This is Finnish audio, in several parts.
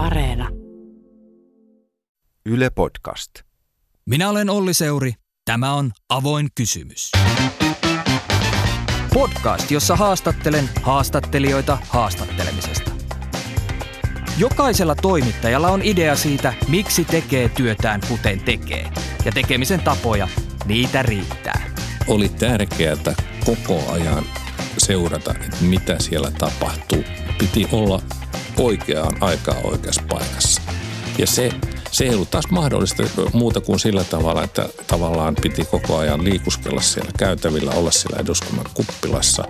Areena. Yle Podcast. Minä olen Olli Seuri. Tämä on Avoin kysymys. Podcast, jossa haastattelen haastattelijoita haastattelemisesta. Jokaisella toimittajalla on idea siitä, miksi tekee työtään kuten tekee. Ja tekemisen tapoja, niitä riittää. Oli tärkeää koko ajan seurata, että mitä siellä tapahtuu. Piti olla oikeaan aikaan oikeassa paikassa. Ja se, se ei ollut taas mahdollista muuta kuin sillä tavalla, että tavallaan piti koko ajan liikuskella siellä käytävillä, olla siellä eduskunnan kuppilassa.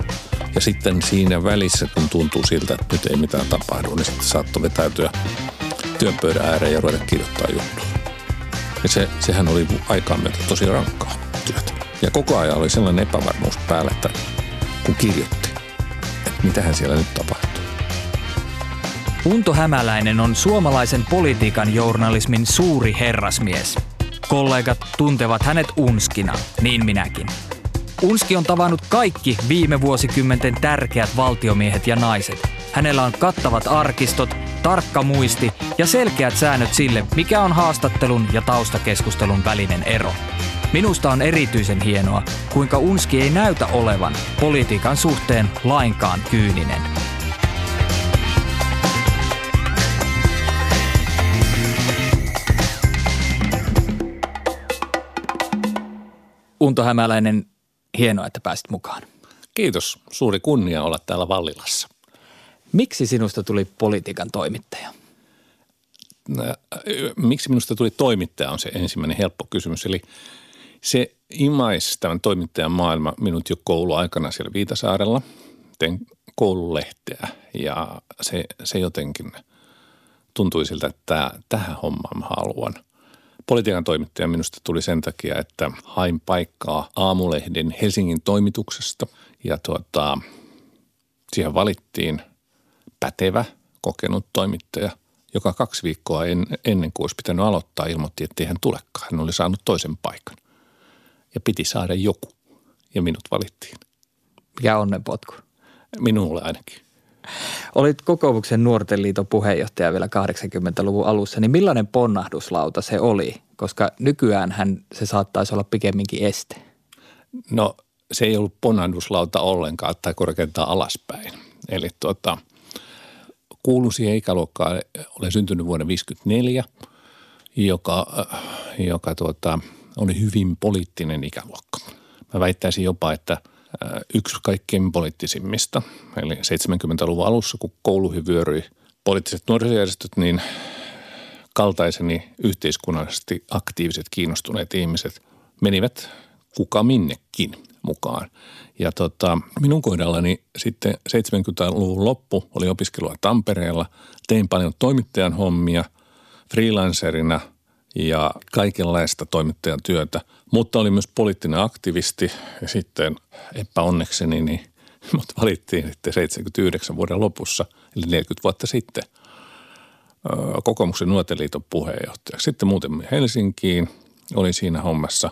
Ja sitten siinä välissä, kun tuntuu siltä, että nyt ei mitään tapahdu, niin sitten saattoi vetäytyä työpöydän ääreen ja ruveta kirjoittaa juttua. Ja se, sehän oli aikaan myötä tosi rankkaa työtä. Ja koko ajan oli sellainen epävarmuus päällä, että kun kirjoitti, että mitähän siellä nyt tapahtuu. Unto Hämäläinen on suomalaisen politiikan journalismin suuri herrasmies. Kollegat tuntevat hänet unskina, niin minäkin. Unski on tavannut kaikki viime vuosikymmenten tärkeät valtiomiehet ja naiset. Hänellä on kattavat arkistot, tarkka muisti ja selkeät säännöt sille, mikä on haastattelun ja taustakeskustelun välinen ero. Minusta on erityisen hienoa, kuinka Unski ei näytä olevan politiikan suhteen lainkaan kyyninen. Unto Hämäläinen, hienoa, että pääsit mukaan. Kiitos. Suuri kunnia olla täällä Vallilassa. Miksi sinusta tuli politiikan toimittaja? Miksi minusta tuli toimittaja on se ensimmäinen helppo kysymys. Eli se imaisi tämän toimittajan maailma minut jo kouluaikana siellä Viitasaarella. Tein koululehteä ja se, se jotenkin tuntui siltä, että tähän hommaan mä haluan – Politiikan toimittaja minusta tuli sen takia, että hain paikkaa aamulehden Helsingin toimituksesta ja tuota, siihen valittiin pätevä, kokenut toimittaja, joka kaksi viikkoa en, ennen kuin olisi pitänyt aloittaa ilmoitti, että hän tulekaan. Hän oli saanut toisen paikan ja piti saada joku ja minut valittiin. Mikä onnenpotku? Minulle ainakin. Olit kokoomuksen nuorten liiton puheenjohtaja vielä 80-luvun alussa, niin millainen ponnahduslauta se oli? Koska nykyään hän se saattaisi olla pikemminkin este. No se ei ollut ponnahduslauta ollenkaan tai korkeintaan alaspäin. Eli tuota, kuulun siihen ikäluokkaan, olen syntynyt vuonna 1954, joka, joka tuota, oli hyvin poliittinen ikäluokka. Mä väittäisin jopa, että – yksi kaikkein poliittisimmista. Eli 70-luvun alussa, kun kouluihin vyöryi poliittiset nuorisojärjestöt, niin kaltaiseni yhteiskunnallisesti aktiiviset, kiinnostuneet ihmiset menivät kuka minnekin mukaan. Ja tota, minun kohdallani sitten 70-luvun loppu oli opiskelua Tampereella. Tein paljon toimittajan hommia freelancerina ja kaikenlaista toimittajan työtä, mutta oli myös poliittinen aktivisti ja sitten epäonnekseni niin mut valittiin sitten 79 vuoden lopussa, eli 40 vuotta sitten kokoomuksen nuoteliiton puheenjohtajaksi. Sitten muuten Helsinkiin, olin siinä hommassa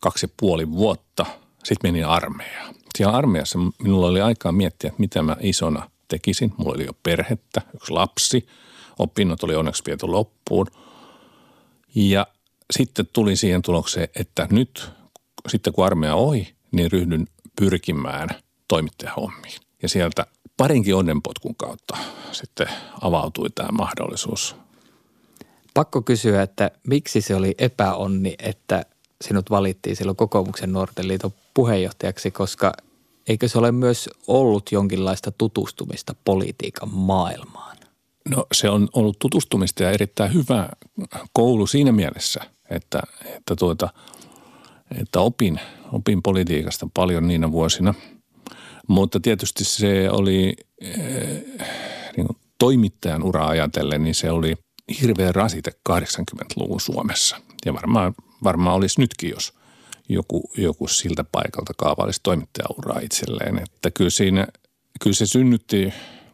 kaksi ja puoli vuotta, sitten menin armeijaan. Siellä armeijassa minulla oli aikaa miettiä, että mitä mä isona tekisin. Mulla oli jo perhettä, yksi lapsi, opinnot oli onneksi viety loppuun – ja sitten tuli siihen tulokseen, että nyt sitten kun armeija ohi, niin ryhdyn pyrkimään toimittajahommiin. Ja sieltä parinkin onnenpotkun kautta sitten avautui tämä mahdollisuus. Pakko kysyä, että miksi se oli epäonni, että sinut valittiin silloin kokoomuksen nuorten liiton puheenjohtajaksi, koska eikö se ole myös ollut jonkinlaista tutustumista politiikan maailmaan? No se on ollut tutustumista ja erittäin hyvä koulu siinä mielessä, että, että, tuota, että opin, opin politiikasta paljon niinä vuosina. Mutta tietysti se oli eh, niin toimittajan ura ajatellen, niin se oli hirveä rasite 80-luvun Suomessa. Ja varmaan, varmaan olisi nytkin, jos joku, joku siltä paikalta kaavailisi toimittajauraa itselleen. Että kyllä, siinä, kyllä se synnytti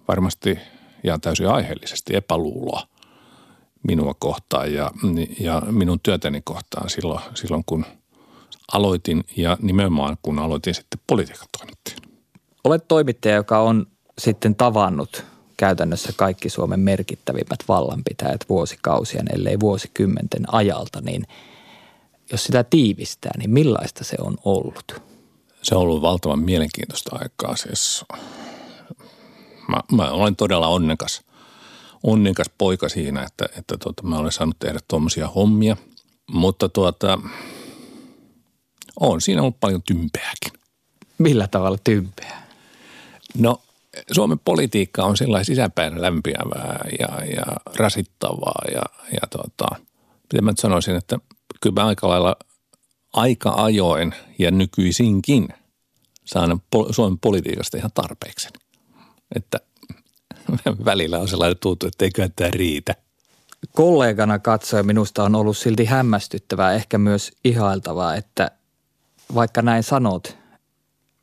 varmasti – ja täysin aiheellisesti epäluuloa minua kohtaan ja, ja minun työtäni kohtaan silloin, silloin, kun aloitin ja nimenomaan kun aloitin sitten politiikan toimittajana. Olet toimittaja, joka on sitten tavannut käytännössä kaikki Suomen merkittävimmät vallanpitäjät vuosikausien, ellei vuosikymmenten ajalta, niin jos sitä tiivistää, niin millaista se on ollut? Se on ollut valtavan mielenkiintoista aikaa. Siis mä, mä olen todella onnekas, onnekas poika siinä, että, että tuota, mä olen saanut tehdä tuommoisia hommia. Mutta tuota, on siinä ollut paljon tympeäkin. Millä tavalla tympeää? No Suomen politiikka on sellainen sisäpäin lämpiävää ja, ja rasittavaa ja, ja tota, mitä mä nyt sanoisin, että kyllä mä aika lailla aika ajoin ja nykyisinkin saan Suomen politiikasta ihan tarpeeksi. Että välillä on sellainen tuntu, että eiköhän tämä riitä. Kollegana katsoen minusta on ollut silti hämmästyttävää, ehkä myös ihailtavaa, että vaikka näin sanot,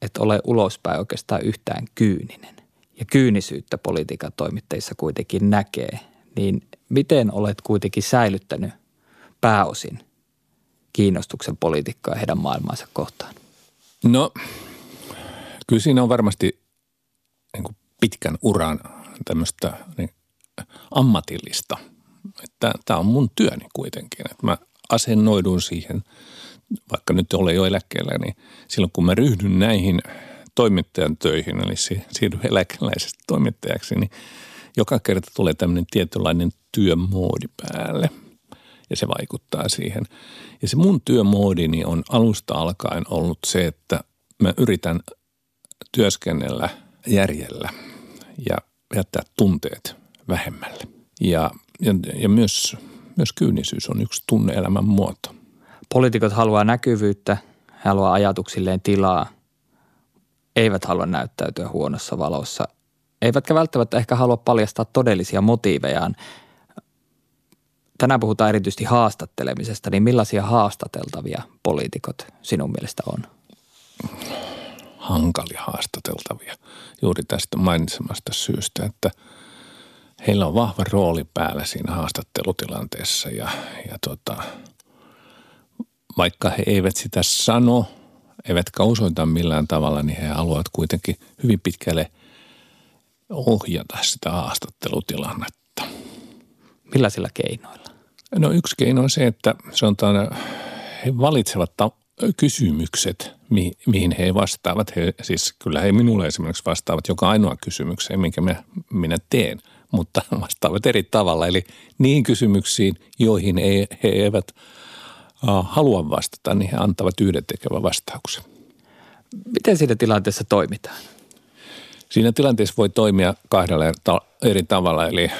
että ole ulospäin oikeastaan yhtään kyyninen ja kyynisyyttä politiikan toimittajissa kuitenkin näkee, niin miten olet kuitenkin säilyttänyt pääosin kiinnostuksen politiikkaa heidän maailmansa kohtaan? No, kyllä siinä on varmasti pitkän uran tämmöistä niin, ammatillista. Tämä on mun työni kuitenkin, että mä asennoidun siihen, vaikka nyt olen jo eläkkeellä, niin silloin kun mä ryhdyn näihin toimittajan töihin, eli siirryn eläkeläisestä toimittajaksi, niin joka kerta tulee tämmöinen tietynlainen työmoodi päälle ja se vaikuttaa siihen. Ja se mun työmoodini on alusta alkaen ollut se, että mä yritän työskennellä järjellä ja jättää tunteet vähemmälle. Ja, ja, ja myös, myös kyynisyys on yksi tunneelämän muoto. Poliitikot haluaa näkyvyyttä, haluaa ajatuksilleen tilaa, eivät halua näyttäytyä huonossa valossa, eivätkä välttämättä ehkä halua paljastaa todellisia motiivejaan. Tänään puhutaan erityisesti haastattelemisesta, niin millaisia haastateltavia poliitikot sinun mielestä on? Hankalia haastateltavia juuri tästä mainitsemasta syystä, että heillä on vahva rooli päällä siinä haastattelutilanteessa ja, ja tota, vaikka he eivät sitä sano, eivätkä osoita millään tavalla, niin he haluavat kuitenkin hyvin pitkälle ohjata sitä haastattelutilannetta. Millaisilla keinoilla? No yksi keino on se, että sanotaan, he valitsevat ta- kysymykset, mi- mihin he vastaavat. He, siis kyllä he minulle esimerkiksi vastaavat joka ainoa kysymykseen, minkä mä, minä teen, mutta vastaavat eri tavalla. Eli niihin kysymyksiin, joihin ei, he eivät halua vastata, niin he antavat yhdentekevän vastauksen. Miten siinä tilanteessa toimitaan? Siinä tilanteessa voi toimia kahdella eri tavalla, eli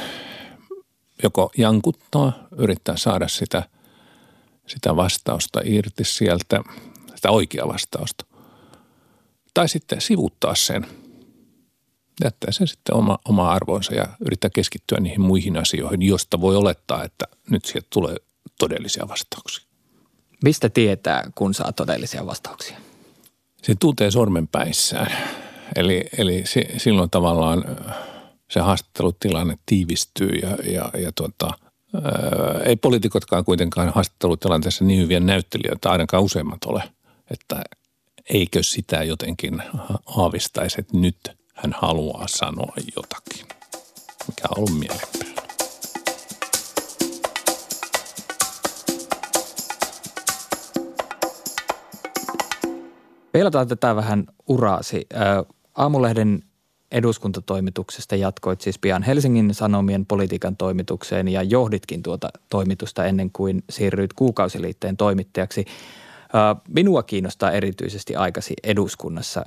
joko jankuttaa, yrittää saada sitä, sitä vastausta irti sieltä, sitä oikeaa vastausta. Tai sitten sivuttaa sen, jättää sen sitten oma, oma arvoonsa ja yrittää keskittyä niihin muihin asioihin, josta voi olettaa, että nyt sieltä tulee todellisia vastauksia. Mistä tietää, kun saa todellisia vastauksia? Se tuntee sormenpäissään. Eli, eli se, silloin tavallaan se haastattelutilanne tiivistyy ja, ja, ja tuota, ää, ei poliitikotkaan kuitenkaan haastattelutilanteessa niin hyviä näyttelijöitä ainakaan useimmat ole, että eikö sitä jotenkin aavistaisi, että nyt hän haluaa sanoa jotakin, mikä on ollut mielenpää. Peilataan tätä vähän uraasi. Aamulehden eduskuntatoimituksesta jatkoit siis pian Helsingin Sanomien politiikan toimitukseen ja johditkin tuota toimitusta ennen kuin siirryit kuukausiliitteen toimittajaksi. Minua kiinnostaa erityisesti aikasi eduskunnassa.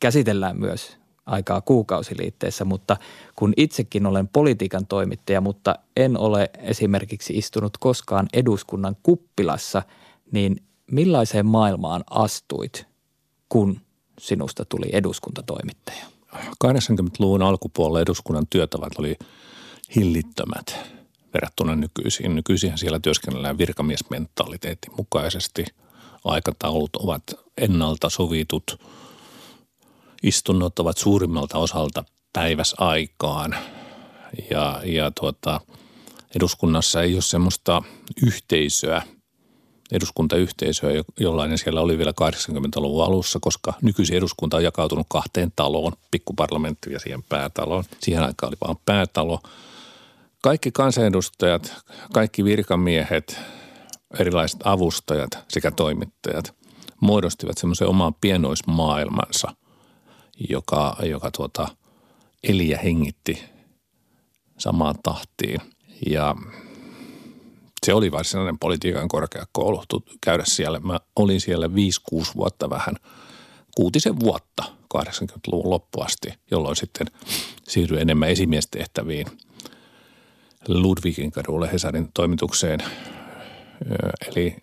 Käsitellään myös aikaa kuukausiliitteessä, mutta kun itsekin olen politiikan toimittaja, mutta en ole esimerkiksi istunut koskaan eduskunnan kuppilassa, niin millaiseen maailmaan astuit, kun sinusta tuli eduskuntatoimittaja? 80-luvun alkupuolella eduskunnan työtavat oli hillittömät verrattuna nykyisiin. Nykyisin siellä työskennellään virkamiesmentaliteetin mukaisesti. Aikataulut ovat ennalta sovitut. Istunnot ovat suurimmalta osalta päiväsaikaan. Ja, ja tuota, eduskunnassa ei ole semmoista yhteisöä – eduskuntayhteisöä, jollainen siellä oli vielä 80-luvun alussa, koska nykyisin eduskunta on jakautunut kahteen taloon, pikkuparlamentti ja siihen päätaloon. Siihen aikaan oli vain päätalo. Kaikki kansanedustajat, kaikki virkamiehet, erilaiset avustajat sekä toimittajat muodostivat semmoisen oman pienoismaailmansa, joka, joka tuota, eli ja hengitti samaan tahtiin. Ja se oli varsinainen politiikan korkeakoulu käydä siellä. Mä olin siellä 5-6 vuotta vähän, kuutisen vuotta 80-luvun loppuasti, jolloin sitten siirryin enemmän esimiestehtäviin Ludwigin kadulle Hesarin toimitukseen. Eli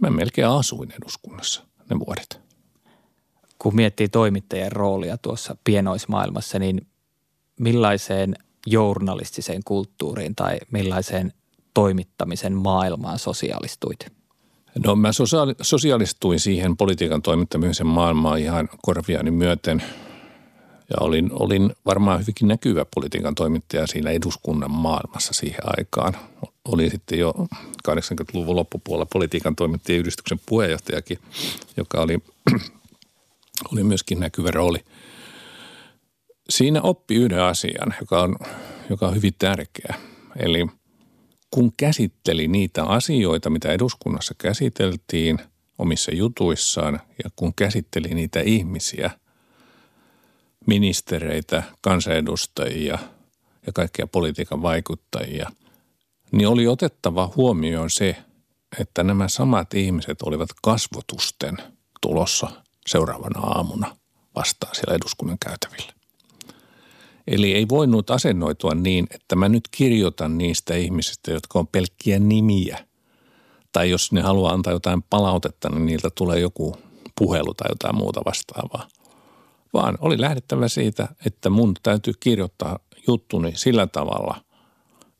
mä melkein asuin eduskunnassa ne vuodet. Kun miettii toimittajien roolia tuossa pienoismaailmassa, niin millaiseen journalistiseen kulttuuriin tai millaiseen toimittamisen maailmaan sosiaalistuit? No mä sosiaalistuin siihen politiikan toimittamisen maailmaan ihan korviani myöten ja olin, olin varmaan hyvinkin näkyvä politiikan toimittaja siinä eduskunnan maailmassa siihen aikaan. Olin sitten jo 80-luvun loppupuolella politiikan toimittajien yhdistyksen puheenjohtajakin, joka oli, oli myöskin näkyvä rooli. Siinä oppi yhden asian, joka on, joka on hyvin tärkeä. Eli – kun käsitteli niitä asioita, mitä eduskunnassa käsiteltiin omissa jutuissaan ja kun käsitteli niitä ihmisiä, ministereitä, kansanedustajia ja kaikkia politiikan vaikuttajia, niin oli otettava huomioon se, että nämä samat ihmiset olivat kasvotusten tulossa seuraavana aamuna vastaan siellä eduskunnan käytävillä. Eli ei voinut asennoitua niin, että mä nyt kirjoitan niistä ihmisistä, jotka on pelkkiä nimiä. Tai jos ne haluaa antaa jotain palautetta, niin niiltä tulee joku puhelu tai jotain muuta vastaavaa. Vaan oli lähdettävä siitä, että mun täytyy kirjoittaa juttuni sillä tavalla,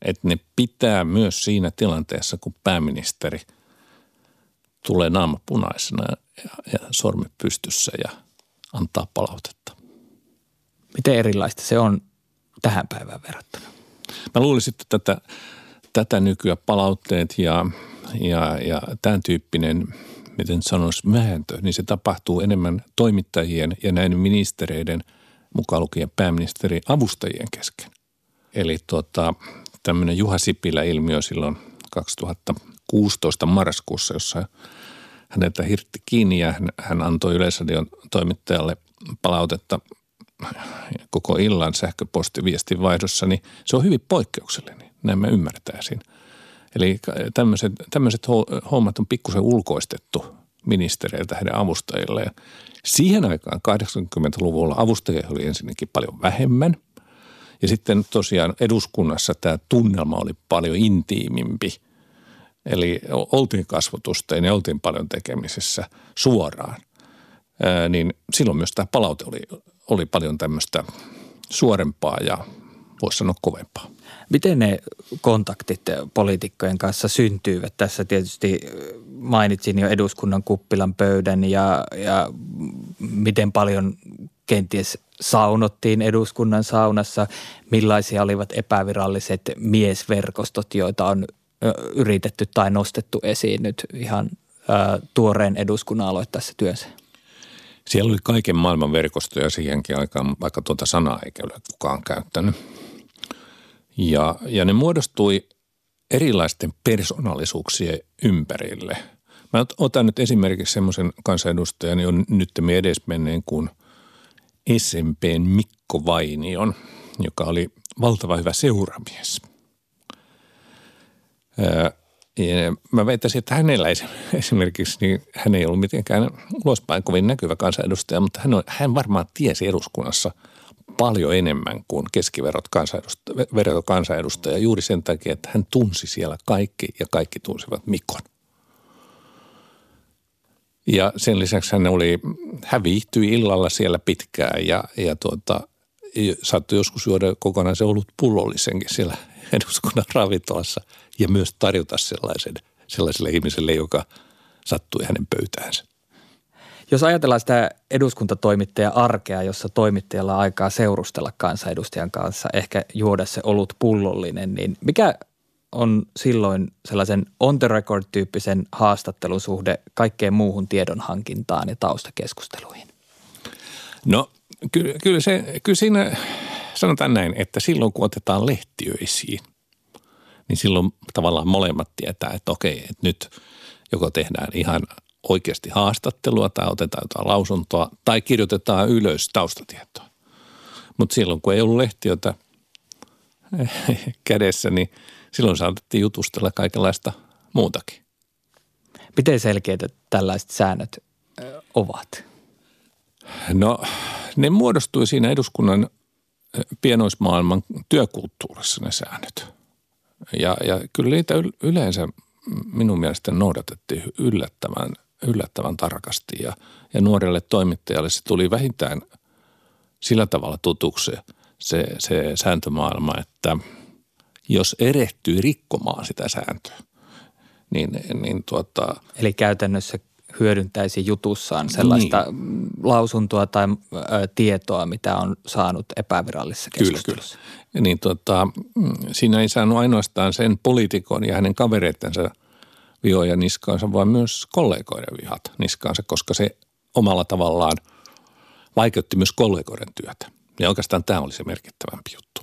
että ne pitää myös siinä tilanteessa, kun pääministeri tulee naama punaisena ja, ja sormi pystyssä ja antaa palautetta. Miten erilaista se on tähän päivään verrattuna? Mä luulisin, että tätä, tätä nykyään palautteet ja, ja, ja tämän tyyppinen, miten sanoisi, vääntö, niin se tapahtuu enemmän toimittajien ja näiden ministereiden, mukaan lukien pääministeri avustajien kesken. Eli tota, tämmöinen Juha Sipilä-ilmiö silloin 2016 marraskuussa, jossa häneltä hirtti kiinni ja hän, antoi Yleisradion toimittajalle palautetta koko illan sähköpostiviestin vaihdossa, niin se on hyvin poikkeuksellinen. Näin mä ymmärtäisin. Eli tämmöiset, tämmöiset hommat on pikkusen ulkoistettu ministereiltä heidän avustajilleen. Siihen aikaan 80-luvulla avustajia oli ensinnäkin paljon vähemmän. Ja sitten tosiaan eduskunnassa tämä tunnelma oli paljon intiimimpi. Eli oltiin kasvotustein ja oltiin paljon tekemisissä suoraan. Ää, niin silloin myös tämä palaute oli oli paljon tämmöistä suorempaa ja voisi sanoa kovempaa. Miten ne kontaktit poliitikkojen kanssa syntyivät? Tässä tietysti mainitsin jo eduskunnan kuppilan pöydän ja, ja miten paljon kenties saunottiin eduskunnan saunassa, millaisia olivat epäviralliset miesverkostot, joita on yritetty tai nostettu esiin nyt ihan tuoreen eduskunnan aloittaessa työnsä? Siellä oli kaiken maailman verkostoja siihenkin aikaan, vaikka tuota sanaa ei ole kukaan käyttänyt. Ja, ja ne muodostui erilaisten persoonallisuuksien ympärille. Mä otan nyt esimerkiksi semmoisen kansanedustajan, on nyt me edesmenneen kuin SMPn Mikko Vainion, joka oli valtava hyvä seuramies – ja mä väittäisin, että hänellä esimerkiksi, niin hän ei ollut mitenkään ulospäin kovin näkyvä kansanedustaja, mutta hän, on, hän varmaan tiesi eduskunnassa paljon enemmän kuin keskiverot kansanedustaja, kansanedustaja juuri sen takia, että hän tunsi siellä kaikki ja kaikki tunsivat Mikon. Ja sen lisäksi hän oli, hän viihtyi illalla siellä pitkään ja, ja tuota, saattoi joskus juoda kokonaan se ollut pullollisenkin siellä eduskunnan ravintolassa ja myös tarjota sellaisen, sellaiselle ihmiselle, joka sattui hänen pöytäänsä. Jos ajatellaan sitä eduskuntatoimittaja arkea, jossa toimittajalla on aikaa seurustella kansanedustajan kanssa, ehkä juoda se olut pullollinen, niin mikä on silloin sellaisen on the record tyyppisen haastattelun suhde kaikkeen muuhun tiedonhankintaan ja taustakeskusteluihin? No kyllä, kyllä, se, kyllä siinä sanotaan näin, että silloin kun otetaan lehtiöisiin, niin silloin tavallaan molemmat tietää, että okei, että nyt joko tehdään ihan oikeasti haastattelua tai otetaan jotain lausuntoa tai kirjoitetaan ylös taustatietoa. Mutta silloin kun ei ollut lehtiötä kädessä, niin silloin saatettiin jutustella kaikenlaista muutakin. Miten selkeitä tällaiset säännöt ovat? No ne muodostui siinä eduskunnan pienoismaailman työkulttuurissa ne säännöt. Ja, ja kyllä niitä yleensä minun mielestä noudatettiin yllättävän, yllättävän tarkasti ja, ja nuorelle toimittajalle se tuli vähintään sillä tavalla tutuksi se, se sääntömaailma, että jos erehtyy rikkomaan sitä sääntöä, niin, niin tuota, Eli käytännössä hyödyntäisi jutussaan sellaista niin. lausuntoa tai ä, tietoa, mitä on saanut epävirallisessa keskustelussa. Kyllä, kyllä. Niin tuota, siinä ei saanut ainoastaan sen poliitikon ja hänen kavereittensa vihoja niskaansa, vaan myös kollegoiden vihat niskaansa, koska se omalla tavallaan vaikeutti myös kollegoiden työtä. Ja oikeastaan tämä oli se merkittävämpi juttu.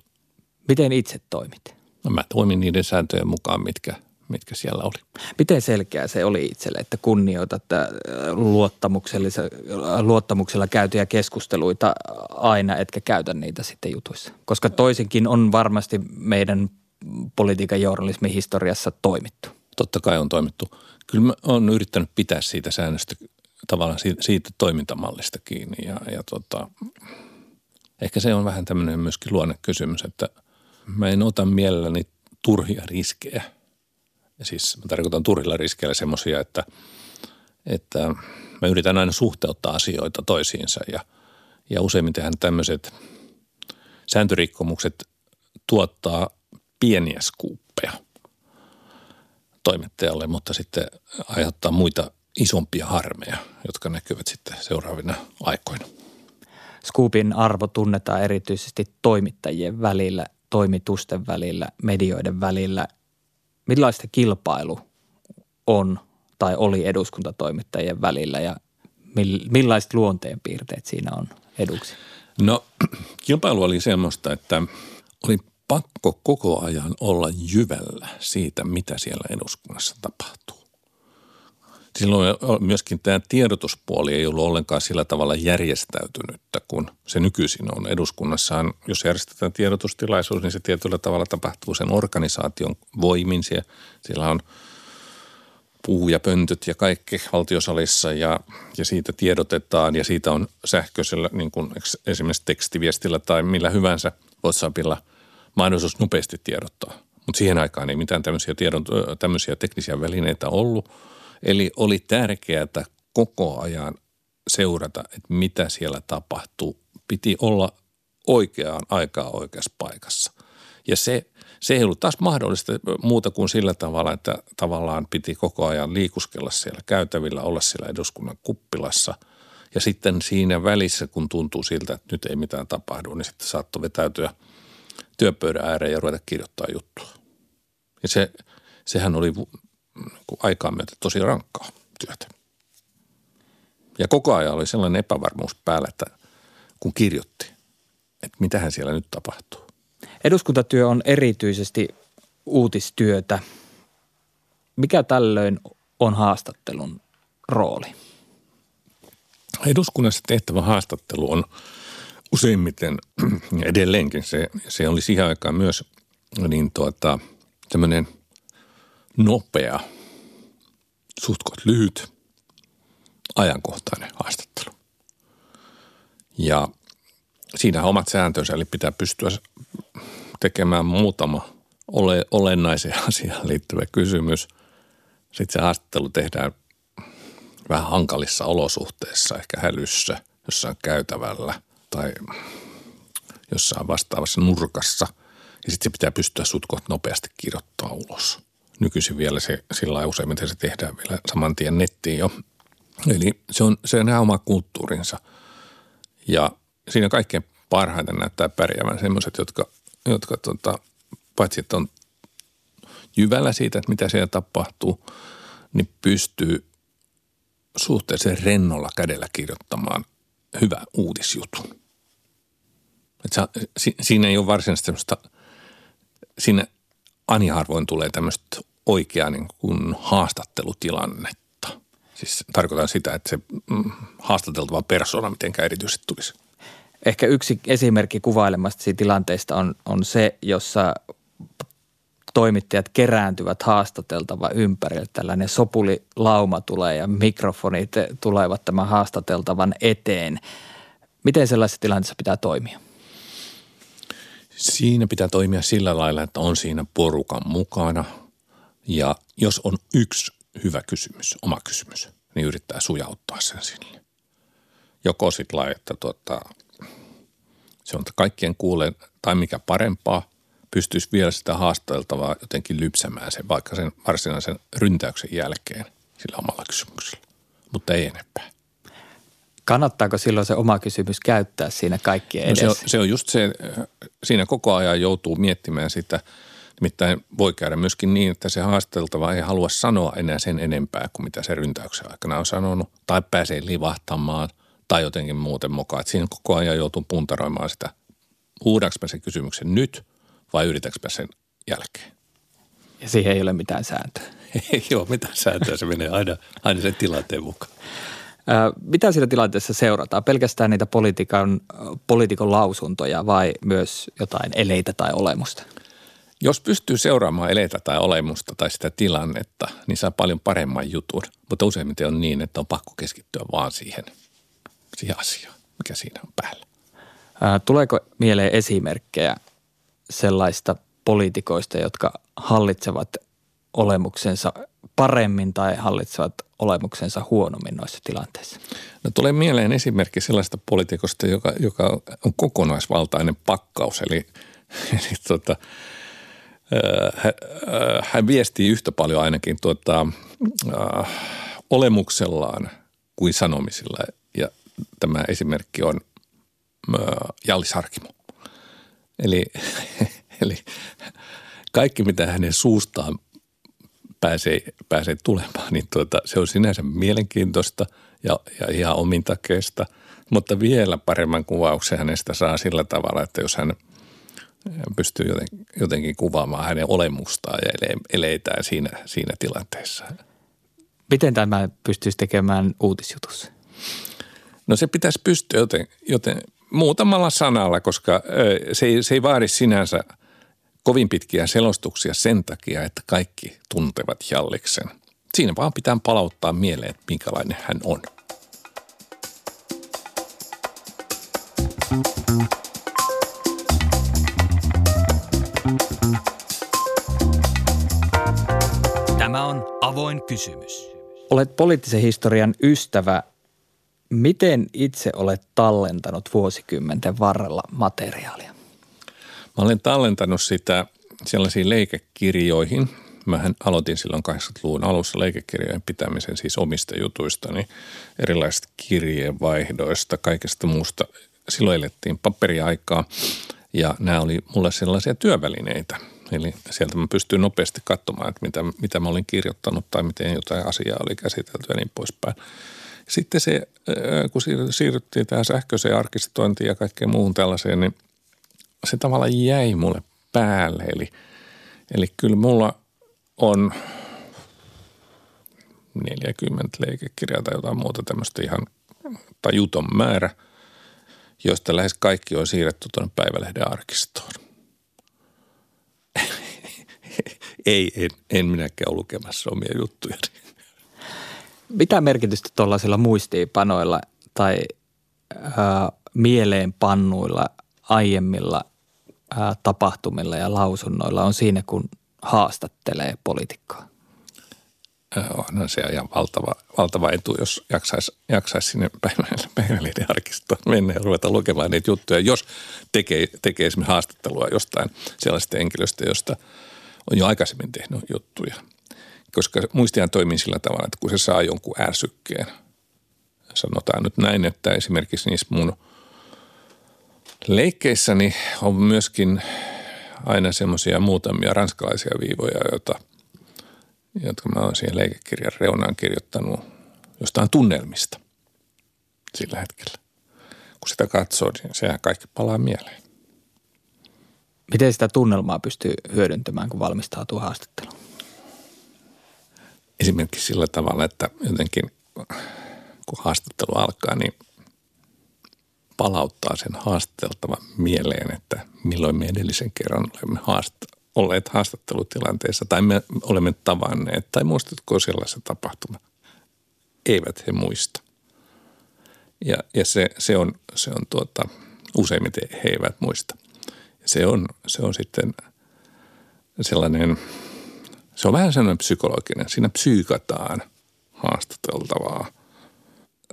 Miten itse toimit? No mä toimin niiden sääntöjen mukaan, mitkä – mitkä siellä oli. Miten selkeä se oli itselle, että kunnioitat äh, luottamuksella käytyjä keskusteluita aina, etkä käytä niitä sitten jutuissa? Koska toisinkin on varmasti meidän politiikan journalismin historiassa toimittu. Totta kai on toimittu. Kyllä mä oon yrittänyt pitää siitä säännöstä tavallaan siitä toimintamallista kiinni ja, ja tota, ehkä se on vähän tämmöinen myöskin luonnekysymys, että mä en ota mielelläni turhia riskejä – ja siis mä tarkoitan turhilla riskeillä semmoisia, että, että mä yritän aina suhteuttaa asioita toisiinsa ja, ja useimmitenhän tämmöiset sääntörikkomukset tuottaa pieniä skuuppeja toimittajalle, mutta sitten aiheuttaa muita isompia harmeja, jotka näkyvät sitten seuraavina aikoina. Scoopin arvo tunnetaan erityisesti toimittajien välillä, toimitusten välillä, medioiden välillä – millaista kilpailu on tai oli eduskuntatoimittajien välillä ja millaiset luonteenpiirteet siinä on eduksi? No kilpailu oli semmoista, että oli pakko koko ajan olla jyvällä siitä, mitä siellä eduskunnassa tapahtuu silloin myöskin tämä tiedotuspuoli ei ollut ollenkaan sillä tavalla järjestäytynyttä kuin se nykyisin on. Eduskunnassaan, jos järjestetään tiedotustilaisuus, niin se tietyllä tavalla tapahtuu sen organisaation voimin. Siellä on puhujapöntöt ja kaikki valtiosalissa ja, ja siitä tiedotetaan ja siitä on sähköisellä niin kuin esimerkiksi tekstiviestillä tai millä hyvänsä WhatsAppilla mahdollisuus nopeasti tiedottaa. Mutta siihen aikaan ei mitään tämmöisiä, tiedon, tämmöisiä teknisiä välineitä ollut – Eli oli tärkeää koko ajan seurata, että mitä siellä tapahtuu. Piti olla oikeaan aikaan oikeassa paikassa. Ja se, se ei ollut taas mahdollista muuta kuin sillä tavalla, että tavallaan piti koko ajan liikuskella siellä käytävillä, olla siellä eduskunnan kuppilassa. Ja sitten siinä välissä, kun tuntuu siltä, että nyt ei mitään tapahdu, niin sitten saattoi vetäytyä työpöydän ääreen ja ruveta kirjoittaa juttua. Ja se, sehän oli niin aikaa myötä tosi rankkaa työtä. Ja koko ajan oli sellainen epävarmuus päällä, että kun kirjoitti, että mitähän siellä nyt tapahtuu. Eduskuntatyö on erityisesti uutistyötä. Mikä tällöin on haastattelun rooli? Eduskunnassa tehtävä haastattelu on useimmiten edelleenkin se, se oli siihen aikaan myös niin tuota, tämmöinen – nopea, suhtkot lyhyt, ajankohtainen haastattelu. Ja siinä omat sääntönsä, eli pitää pystyä tekemään muutama ole, olennaisen asiaan liittyvä kysymys. Sitten se haastattelu tehdään vähän hankalissa olosuhteissa, ehkä hälyssä, jossain käytävällä tai jossain vastaavassa nurkassa. Ja sitten se pitää pystyä sutkot nopeasti kirjoittaa ulos – nykyisin vielä se, sillä useimmiten se tehdään vielä saman tien nettiin jo. Eli se on, se on oma kulttuurinsa. Ja siinä kaikkein parhaiten näyttää pärjäävän sellaiset, jotka, jotka tota, paitsi että on jyvällä siitä, että mitä siellä tapahtuu, niin pystyy suhteellisen rennolla kädellä kirjoittamaan hyvä uutisjutun. Et sä, si, siinä ei ole varsinaisesti semmoista, siinä ani harvoin tulee tämmöistä oikeaa niin kuin haastattelutilannetta. Siis tarkoitan sitä, että se mm, haastateltava persona mitenkään erityisesti tulisi. Ehkä yksi esimerkki kuvailemasta siitä tilanteesta on, on se, jossa toimittajat kerääntyvät haastateltava ympärille. Tällainen sopulilauma tulee ja mikrofonit tulevat tämän haastateltavan eteen. Miten sellaisessa tilanteessa pitää toimia? Siinä pitää toimia sillä lailla, että on siinä porukan mukana ja jos on yksi hyvä kysymys, oma kysymys, niin yrittää sujauttaa sen sille. Joko sitten lailla, että tuota, se on kaikkien kuulen tai mikä parempaa, pystyisi vielä sitä haasteltavaa jotenkin lypsämään sen vaikka sen varsinaisen ryntäyksen jälkeen sillä omalla kysymyksellä, mutta ei enempää. Kannattaako silloin se oma kysymys käyttää siinä kaikkien edessä? No se, on, se on just se, siinä koko ajan joutuu miettimään sitä, nimittäin voi käydä myöskin niin, että se haasteltava ei halua sanoa enää sen enempää kuin mitä se ryntäyksen aikana on sanonut, tai pääsee livahtamaan tai jotenkin muuten mukaan. Että siinä koko ajan joutuu puntaroimaan sitä, huudaanko mä sen kysymyksen nyt vai yritänkö mä sen jälkeen. Ja siihen ei ole mitään sääntöä. ei ole mitään sääntöä, se menee aina, aina sen tilanteen mukaan. Mitä siinä tilanteessa seurataan? Pelkästään niitä politiikan, poliitikon lausuntoja vai myös jotain eleitä tai olemusta? Jos pystyy seuraamaan eleitä tai olemusta tai sitä tilannetta, niin saa paljon paremman jutun. Mutta useimmiten on niin, että on pakko keskittyä vaan siihen, siihen asiaan, mikä siinä on päällä. Tuleeko mieleen esimerkkejä sellaista poliitikoista, jotka hallitsevat olemuksensa paremmin tai hallitsevat olemuksensa huonommin noissa tilanteissa? No tulee mieleen esimerkki sellaista poliitikosta, joka, joka on kokonaisvaltainen pakkaus, eli, eli tota, hän, hän viestii yhtä paljon ainakin tuota, äh, olemuksellaan kuin sanomisilla. Ja tämä esimerkki on äh, Jallis Harkimo. Eli, eli kaikki, mitä hänen suustaan pääsee, pääsee tulemaan, niin tuota, se on sinänsä mielenkiintoista ja, ja ihan omintakeista, mutta vielä paremman kuvauksen hänestä saa sillä tavalla, että jos hän pystyy jotenkin, jotenkin kuvaamaan hänen olemustaan ja eleitään siinä, siinä tilanteessa. Miten tämä pystyisi tekemään uutisjutussa? No se pitäisi pystyä joten, joten muutamalla sanalla, koska se ei, se ei vaadi sinänsä – kovin pitkiä selostuksia sen takia, että kaikki tuntevat Jalliksen. Siinä vaan pitää palauttaa mieleen, että minkälainen hän on. Tämä on avoin kysymys. Olet poliittisen historian ystävä. Miten itse olet tallentanut vuosikymmenten varrella materiaalia? Mä olen tallentanut sitä sellaisiin leikekirjoihin. Mähän aloitin silloin 80-luvun alussa leikekirjojen pitämisen siis omista jutuistani, erilaisista kirjeenvaihdoista, kaikesta muusta. Silloin elettiin paperiaikaa ja nämä oli mulle sellaisia työvälineitä. Eli sieltä mä pystyin nopeasti katsomaan, että mitä, mitä mä olin kirjoittanut tai miten jotain asiaa oli käsitelty ja niin poispäin. Sitten se, kun siirryttiin tähän sähköiseen arkistointiin ja kaikkeen muuhun tällaiseen, niin – se tavallaan jäi mulle päälle. Eli, eli kyllä mulla on 40 leikekirjaa tai jotain muuta tämmöistä ihan tajuton määrä, joista lähes kaikki on siirretty tuonne Päivälehden arkistoon. Ei, en, en minäkään ole lukemassa omia juttuja. Mitä merkitystä tuollaisilla muistiinpanoilla tai äh, mieleenpannuilla aiemmilla ää, tapahtumilla ja lausunnoilla on siinä, kun haastattelee poliitikkoa? No se ihan valtava, valtava etu, jos jaksaisi, jaksaisi sinne päivälehden arkistoon mennä ja ruveta lukemaan niitä juttuja, jos tekee, tekee esimerkiksi haastattelua jostain sellaisesta henkilöstä, josta on jo aikaisemmin tehnyt juttuja. Koska muistihan toimii sillä tavalla, että kun se saa jonkun ärsykkeen, sanotaan nyt näin, että esimerkiksi niissä mun – Leikkeissäni on myöskin aina semmoisia muutamia ranskalaisia viivoja, joita, jotka mä oon siihen leikekirjan reunaan kirjoittanut jostain tunnelmista sillä hetkellä. Kun sitä katsoo, niin sehän kaikki palaa mieleen. Miten sitä tunnelmaa pystyy hyödyntämään, kun valmistautuu haastatteluun? Esimerkiksi sillä tavalla, että jotenkin kun haastattelu alkaa, niin palauttaa sen haastateltavan mieleen, että milloin me edellisen kerran olemme haast- olleet haastattelutilanteessa tai me olemme tavanneet tai muistatko sellaisen tapahtuma. Eivät he muista. Ja, ja se, se, on, se on tuota, useimmiten he eivät muista. Se on, se on sitten sellainen, se on vähän sellainen psykologinen. Siinä psyykataan haastateltavaa –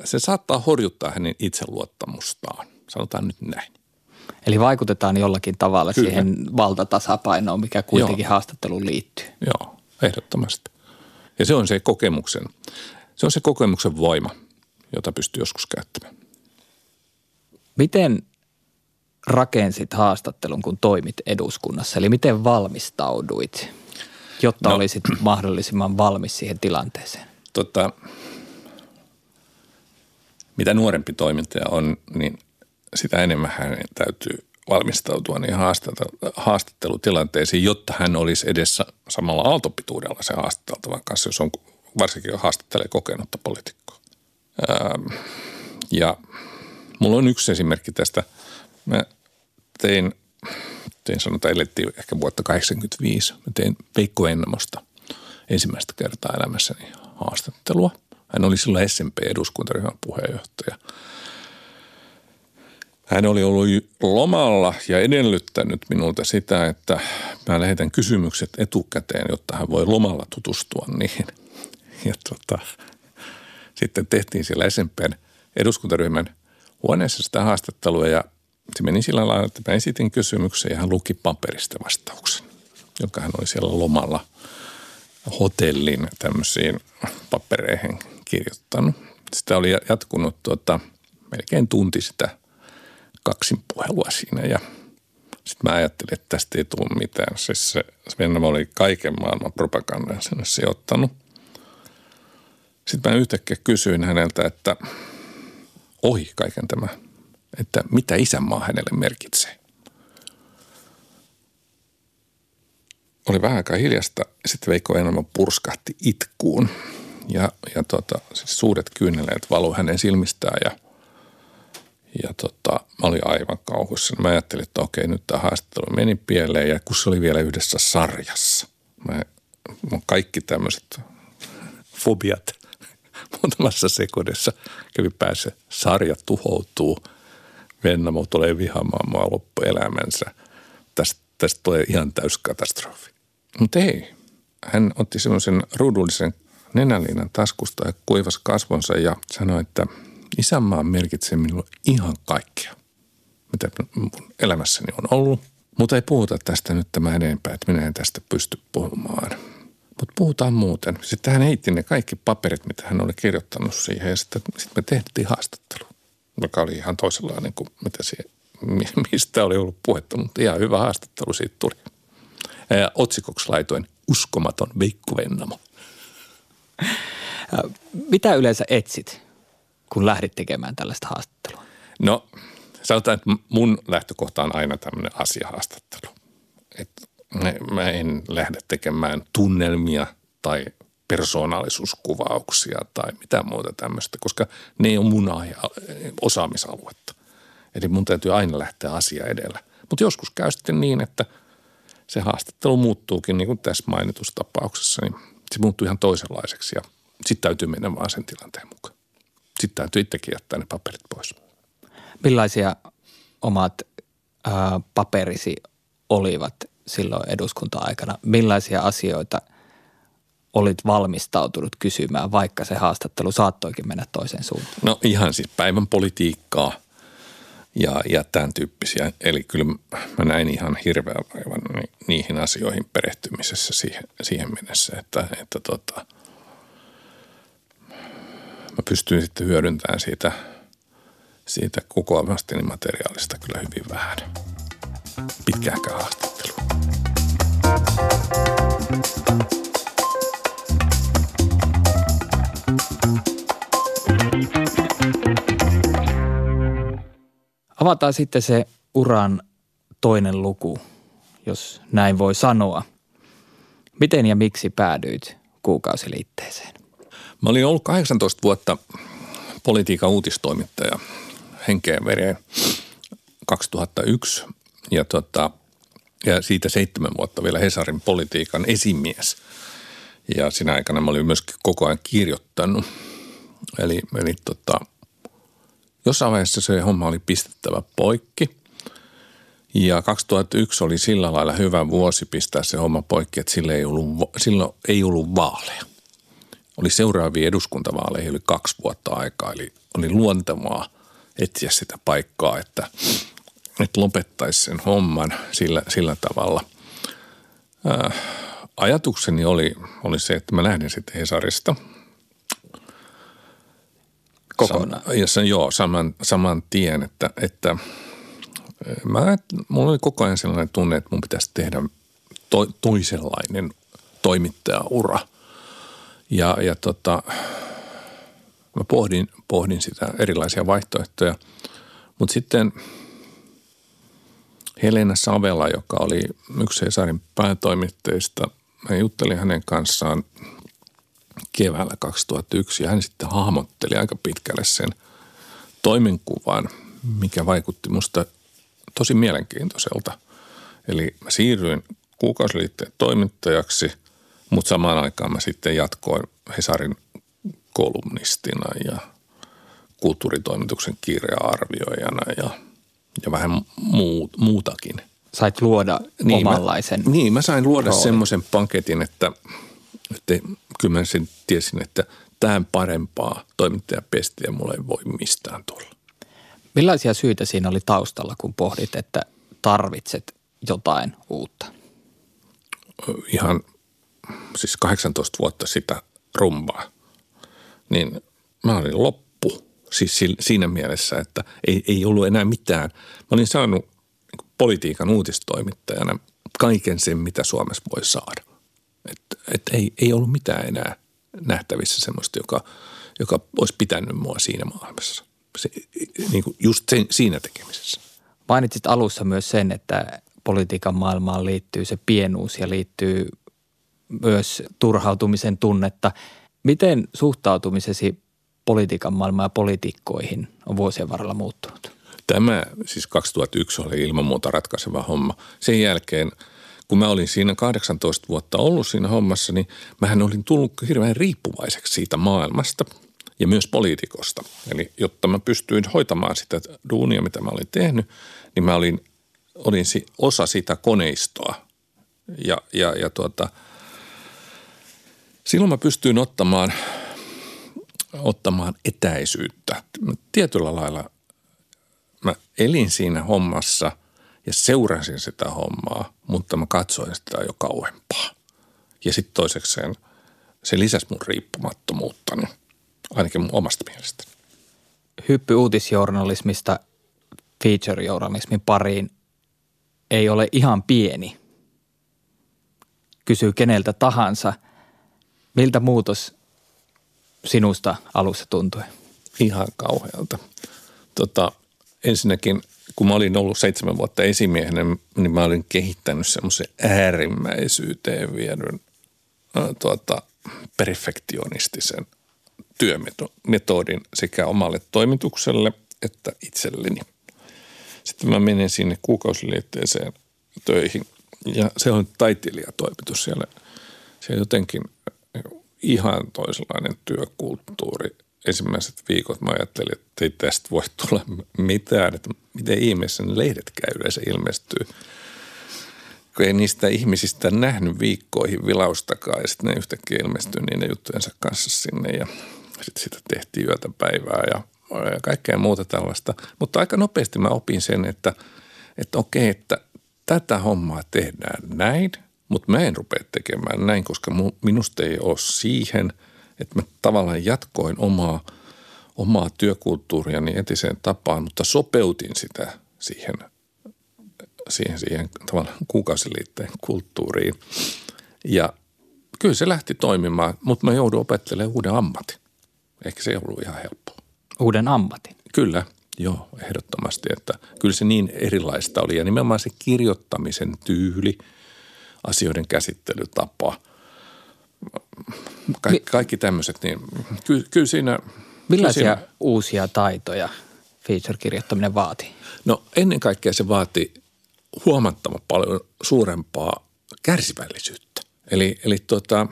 se saattaa horjuttaa hänen itseluottamustaan. Sanotaan nyt näin. Eli vaikutetaan jollakin tavalla Kyllä. siihen valtatasapainoon, mikä kuitenkin Joo. haastatteluun liittyy. Joo, ehdottomasti. Ja se on se kokemuksen, se on se kokemuksen voima, jota pystyy joskus käyttämään. Miten rakensit haastattelun, kun toimit eduskunnassa? Eli miten valmistauduit, jotta no, olisit mahdollisimman valmis siihen tilanteeseen? Tota, mitä nuorempi toimintaja on, niin sitä enemmän hän täytyy valmistautua niin haastattelutilanteisiin, jotta hän olisi edessä samalla aaltopituudella se haastateltavan kanssa, jos on varsinkin haastattelee kokenutta poliitikkoa. ja mulla on yksi esimerkki tästä. Mä tein, tein sanotaan, elettiin ehkä vuotta 85. Mä tein Veikko Ennamosta ensimmäistä kertaa elämässäni haastattelua – hän oli silloin SMP-eduskuntaryhmän puheenjohtaja. Hän oli ollut lomalla ja edellyttänyt minulta sitä, että mä lähetän kysymykset etukäteen, jotta hän voi lomalla tutustua niihin. Ja tota, sitten tehtiin siellä SMPn eduskuntaryhmän huoneessa sitä haastattelua ja se meni sillä lailla, että mä esitin kysymyksen ja hän luki paperista vastauksen, jonka hän oli siellä lomalla hotellin tämmöisiin papereihin kirjoittanut. Sitä oli jatkunut tuota, melkein tunti sitä kaksin puhelua siinä ja sitten mä ajattelin, että tästä ei tule mitään. Siis se Vennamo oli kaiken maailman propagandan sinne sijoittanut. Sitten mä yhtäkkiä kysyin häneltä, että ohi kaiken tämä, että mitä isänmaa hänelle merkitsee. Oli vähän aikaa hiljasta ja sitten Veikko Enelma purskahti itkuun – ja, ja tota, siis suuret kyyneleet valu hänen silmistään ja, ja tota, mä olin aivan kauhuissa. Mä ajattelin, että okei, nyt tämä haastattelu meni pieleen ja kun se oli vielä yhdessä sarjassa. Mä, mä kaikki tämmöiset fobiat muutamassa sekodessa kävi päässä. Sarja tuhoutuu, Vennamo tulee vihaamaan mua loppuelämänsä. Tästä, tästä tulee ihan täys katastrofi. Mutta ei, hän otti semmoisen ruudullisen nenäliinan taskusta ja kuivasi kasvonsa ja sanoi, että isänmaa merkitsee minulle ihan kaikkea, mitä mun elämässäni on ollut. Mutta ei puhuta tästä nyt tämä enempää, että minä en tästä pysty puhumaan. Mutta puhutaan muuten. Sitten hän heitti ne kaikki paperit, mitä hän oli kirjoittanut siihen ja sitten, sitten me tehtiin haastattelu, joka oli ihan toisenlainen kuin mitä se, mistä oli ollut puhetta, mutta ihan hyvä haastattelu siitä tuli. Ja otsikoksi laitoin uskomaton Veikko Vennamo. Mitä yleensä etsit, kun lähdit tekemään tällaista haastattelua? No sanotaan, että mun lähtökohta on aina tämmöinen asiahaastattelu. Että mä en lähde tekemään tunnelmia tai persoonallisuuskuvauksia tai mitä muuta tämmöistä, koska ne ei ole mun osaamisaluetta. Eli mun täytyy aina lähteä asia edellä. Mutta joskus käy sitten niin, että se haastattelu muuttuukin, niin kuin tässä mainitussa tapauksessa, niin se muuttuu ihan toisenlaiseksi ja sitten täytyy mennä vaan sen tilanteen mukaan. Sitten täytyy itsekin jättää ne paperit pois. Millaisia omat ää, paperisi olivat silloin eduskunta-aikana? Millaisia asioita olit valmistautunut kysymään, vaikka se haastattelu saattoikin mennä toiseen suuntaan? No ihan siis päivän politiikkaa ja, ja tämän tyyppisiä. Eli kyllä mä näin ihan hirveän vaivan niihin asioihin perehtymisessä siihen, siihen mennessä, että, että tota – mä pystyin sitten hyödyntämään siitä, siitä kokoavasti materiaalista kyllä hyvin vähän. pitkääkään haastattelua. Avataan sitten se uran toinen luku, jos näin voi sanoa. Miten ja miksi päädyit kuukausiliitteeseen? Mä olin ollut 18 vuotta politiikan uutistoimittaja henkeä vereen 2001 ja, tota, ja siitä seitsemän vuotta vielä Hesarin politiikan esimies. Ja siinä aikana mä olin myöskin koko ajan kirjoittanut. Eli, eli tota, jossain vaiheessa se homma oli pistettävä poikki. Ja 2001 oli sillä lailla hyvä vuosi pistää se homma poikki, että sillä ei ollut, silloin ei ollut vaaleja. Oli seuraavia eduskuntavaaleja, oli kaksi vuotta aikaa, eli oli luontevaa etsiä sitä paikkaa, että, että lopettaisi sen homman sillä, sillä tavalla. Ää, ajatukseni oli, oli se, että mä lähdin sitten Hesarista – kokonaan. Sam, ja sen, joo, saman, saman tien, että, että mä, mulla oli koko ajan sellainen tunne, että mun pitäisi tehdä to, toisenlainen toimittajaura. Ja, ja tota, mä pohdin, pohdin sitä erilaisia vaihtoehtoja, mutta sitten Helena Savela, joka oli yksi Hesarin päätoimittajista, mä juttelin hänen kanssaan – keväällä 2001 ja hän sitten hahmotteli aika pitkälle sen toimenkuvan, mikä vaikutti musta tosi mielenkiintoiselta. Eli mä siirryin kuukausiliitteen toimittajaksi, mutta samaan aikaan mä sitten jatkoin Hesarin kolumnistina ja kulttuuritoimituksen kirja-arvioijana ja, ja vähän muut, muutakin. Sait luoda niin, omanlaisen mä, Niin, mä sain luoda semmoisen paketin, että, että kyllä mä sen tiesin, että tämän parempaa toimittajapestiä mulla ei voi mistään tulla. Millaisia syitä siinä oli taustalla, kun pohdit, että tarvitset jotain uutta? Ihan siis 18 vuotta sitä rumbaa, niin mä olin loppu. Siis siinä mielessä, että ei, ei ollut enää mitään. Mä olin saanut niin politiikan uutistoimittajana kaiken sen, mitä Suomessa voi saada. Että et ei, ei ollut mitään enää nähtävissä semmoista, joka, joka olisi pitänyt mua siinä maailmassa. Se, niin kuin just sen, siinä tekemisessä. Mainitsit alussa myös sen, että politiikan maailmaan liittyy se pienuus ja liittyy myös turhautumisen tunnetta. Miten suhtautumisesi politiikan maailmaan ja poliitikkoihin on vuosien varrella muuttunut? Tämä siis 2001 oli ilman muuta ratkaiseva homma. Sen jälkeen – kun mä olin siinä 18 vuotta ollut siinä hommassa, niin mähän olin tullut hirveän riippuvaiseksi siitä maailmasta ja myös poliitikosta. Eli jotta mä pystyin hoitamaan sitä duunia, mitä mä olin tehnyt, niin mä olin, olin osa sitä koneistoa. Ja, ja, ja tuota, silloin mä pystyin ottamaan, ottamaan etäisyyttä. Tietyllä lailla mä elin siinä hommassa – ja seurasin sitä hommaa, mutta mä katsoin sitä jo kauempaa. Ja sitten toisekseen se lisäsi mun riippumattomuuttani, ainakin mun omasta mielestäni. Hyppy uutisjournalismista feature-journalismin pariin ei ole ihan pieni. Kysyy keneltä tahansa, miltä muutos sinusta alussa tuntui? Ihan kauhealta. Tota, ensinnäkin – kun mä olin ollut seitsemän vuotta esimiehenä, niin mä olin kehittänyt semmoisen äärimmäisyyteen viedyn tuota, perfektionistisen työmetodin sekä omalle toimitukselle että itselleni. Sitten mä menen sinne kuukausiliitteeseen töihin ja se on taiteilijatoimitus siellä. Se jotenkin ihan toisenlainen työkulttuuri – ensimmäiset viikot mä ajattelin, että ei tästä voi tulla mitään, että miten ihmeessä ne lehdet käy yleensä ilmestyy. Kun ei niistä ihmisistä nähnyt viikkoihin vilaustakaan ja sitten ne yhtäkkiä ilmestyy niiden juttujensa kanssa sinne ja sitten sitä tehtiin yötä päivää ja kaikkea muuta tällaista. Mutta aika nopeasti mä opin sen, että, että okei, että tätä hommaa tehdään näin, mutta mä en rupea tekemään näin, koska minusta ei ole siihen – että mä tavallaan jatkoin omaa, omaa työkulttuuriani etiseen tapaan, mutta sopeutin sitä siihen siihen, siihen tavallaan kuukausiliitteen kulttuuriin. Ja kyllä se lähti toimimaan, mutta mä joudun opettelemaan uuden ammatin. Ehkä se ei ollut ihan helppoa. Uuden ammatin? Kyllä, joo, ehdottomasti. Että kyllä se niin erilaista oli ja nimenomaan se kirjoittamisen tyyli, asioiden käsittelytapa, kaikki, kaikki tämmöiset, niin kyllä, kyllä siinä – Millaisia siinä, uusia taitoja feature-kirjoittaminen vaatii? No ennen kaikkea se vaatii huomattavan paljon suurempaa kärsivällisyyttä. Eli, eli tota,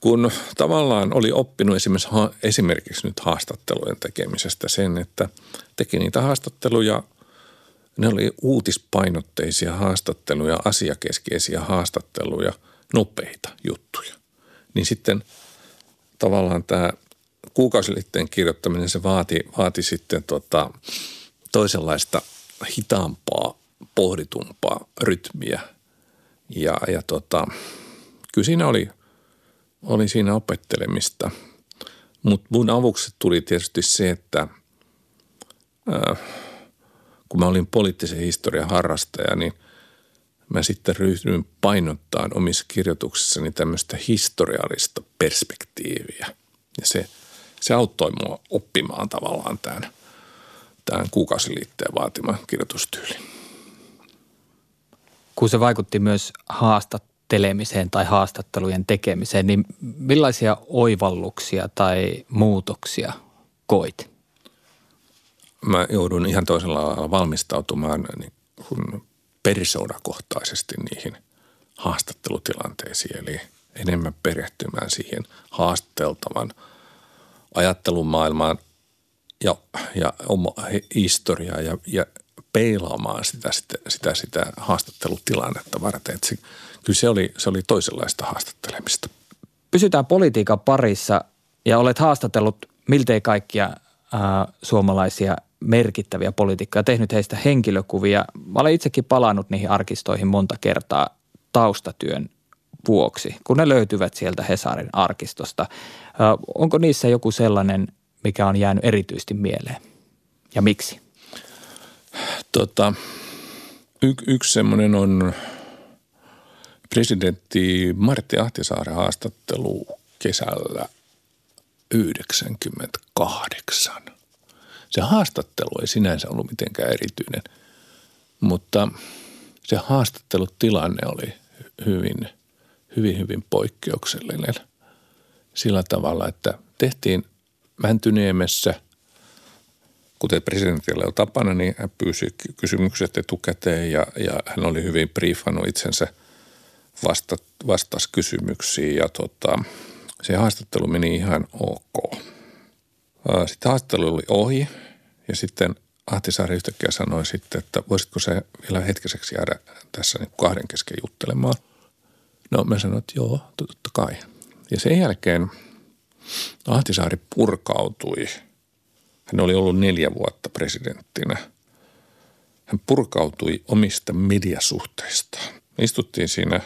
kun tavallaan oli oppinut esimerkiksi, esimerkiksi nyt haastattelujen tekemisestä sen, että teki niitä haastatteluja, ne oli uutispainotteisia haastatteluja, asiakeskeisiä haastatteluja, nopeita juttuja. Niin sitten tavallaan tämä kuukausiliitteen kirjoittaminen, se vaati, vaati sitten tota, toisenlaista hitaampaa, pohditumpaa rytmiä. Ja, ja tota, kyllä siinä oli, oli siinä opettelemista. Mutta mun avuksi tuli tietysti se, että äh, kun mä olin poliittisen historian harrastaja, niin mä sitten ryhdyin painottaa omissa kirjoituksissani tämmöistä historiallista perspektiiviä. Ja se – se auttoi mua oppimaan tavallaan tämän, tämän kuukausiliitteen vaatiman kirjoitustyylin. Kun se vaikutti myös haastattelemiseen tai haastattelujen tekemiseen, niin millaisia oivalluksia tai muutoksia koit? Mä joudun ihan toisella lailla valmistautumaan niin persoonakohtaisesti niihin haastattelutilanteisiin, eli enemmän perehtymään siihen haasteltavan – ajattelumaailmaan ja, ja oma historiaa ja, ja peilaamaan sitä, sitä, sitä, sitä haastattelutilannetta varten. Että se, kyllä se oli, se oli toisenlaista haastattelemista. Pysytään politiikan parissa ja olet haastatellut miltei kaikkia äh, suomalaisia merkittäviä poliitikkoja, tehnyt heistä henkilökuvia. Mä olen itsekin palannut niihin arkistoihin monta kertaa taustatyön vuoksi, kun ne löytyvät sieltä Hesarin arkistosta. Onko niissä joku sellainen, mikä on jäänyt erityisesti mieleen ja miksi? Tota, y- yksi semmoinen on presidentti Martti Ahtisaaren haastattelu kesällä 98. Se haastattelu ei sinänsä ollut mitenkään erityinen, mutta se haastattelutilanne oli hyvin – hyvin, hyvin poikkeuksellinen sillä tavalla, että tehtiin Mäntyniemessä, kuten presidentillä on tapana, niin hän pyysi kysymykset etukäteen ja, ja hän oli hyvin briefannut itsensä vasta, vastasi kysymyksiin ja tota, se haastattelu meni ihan ok. Sitten haastattelu oli ohi ja sitten Ahtisaari yhtäkkiä sanoi sitten, että voisitko se vielä hetkiseksi jäädä tässä niin kahden kesken juttelemaan – No mä sanoin, että joo, totta kai. Ja sen jälkeen Ahtisaari purkautui. Hän oli ollut neljä vuotta presidenttinä. Hän purkautui omista mediasuhteistaan. Me istuttiin siinä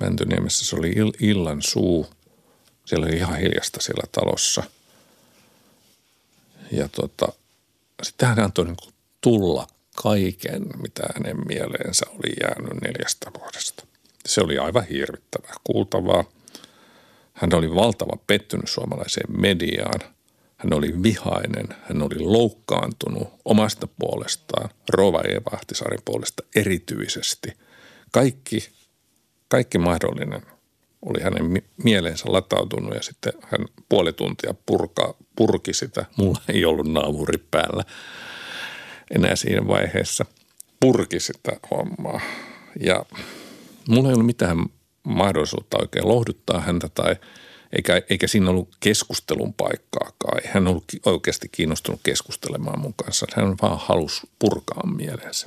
Mäntyniemessä, se oli illan suu. Siellä oli ihan hiljasta siellä talossa. Ja tota, sitten hän antoi niin tulla kaiken, mitä hänen mieleensä oli jäänyt neljästä vuodesta. Se oli aivan hirvittävää kuultavaa. Hän oli valtava pettynyt suomalaiseen mediaan. Hän oli vihainen, hän oli loukkaantunut omasta puolestaan, Rova Ahtisaarin puolesta erityisesti. Kaikki, kaikki mahdollinen oli hänen mieleensä latautunut ja sitten hän puoli tuntia purka, purki sitä. Mulla ei ollut naamuri päällä enää siinä vaiheessa. Purki sitä hommaa ja mulla ei ollut mitään mahdollisuutta oikein lohduttaa häntä tai eikä, eikä siinä ollut keskustelun paikkaakaan. Hän ollut oikeasti kiinnostunut keskustelemaan mun kanssa. Hän vaan halusi purkaa mielensä.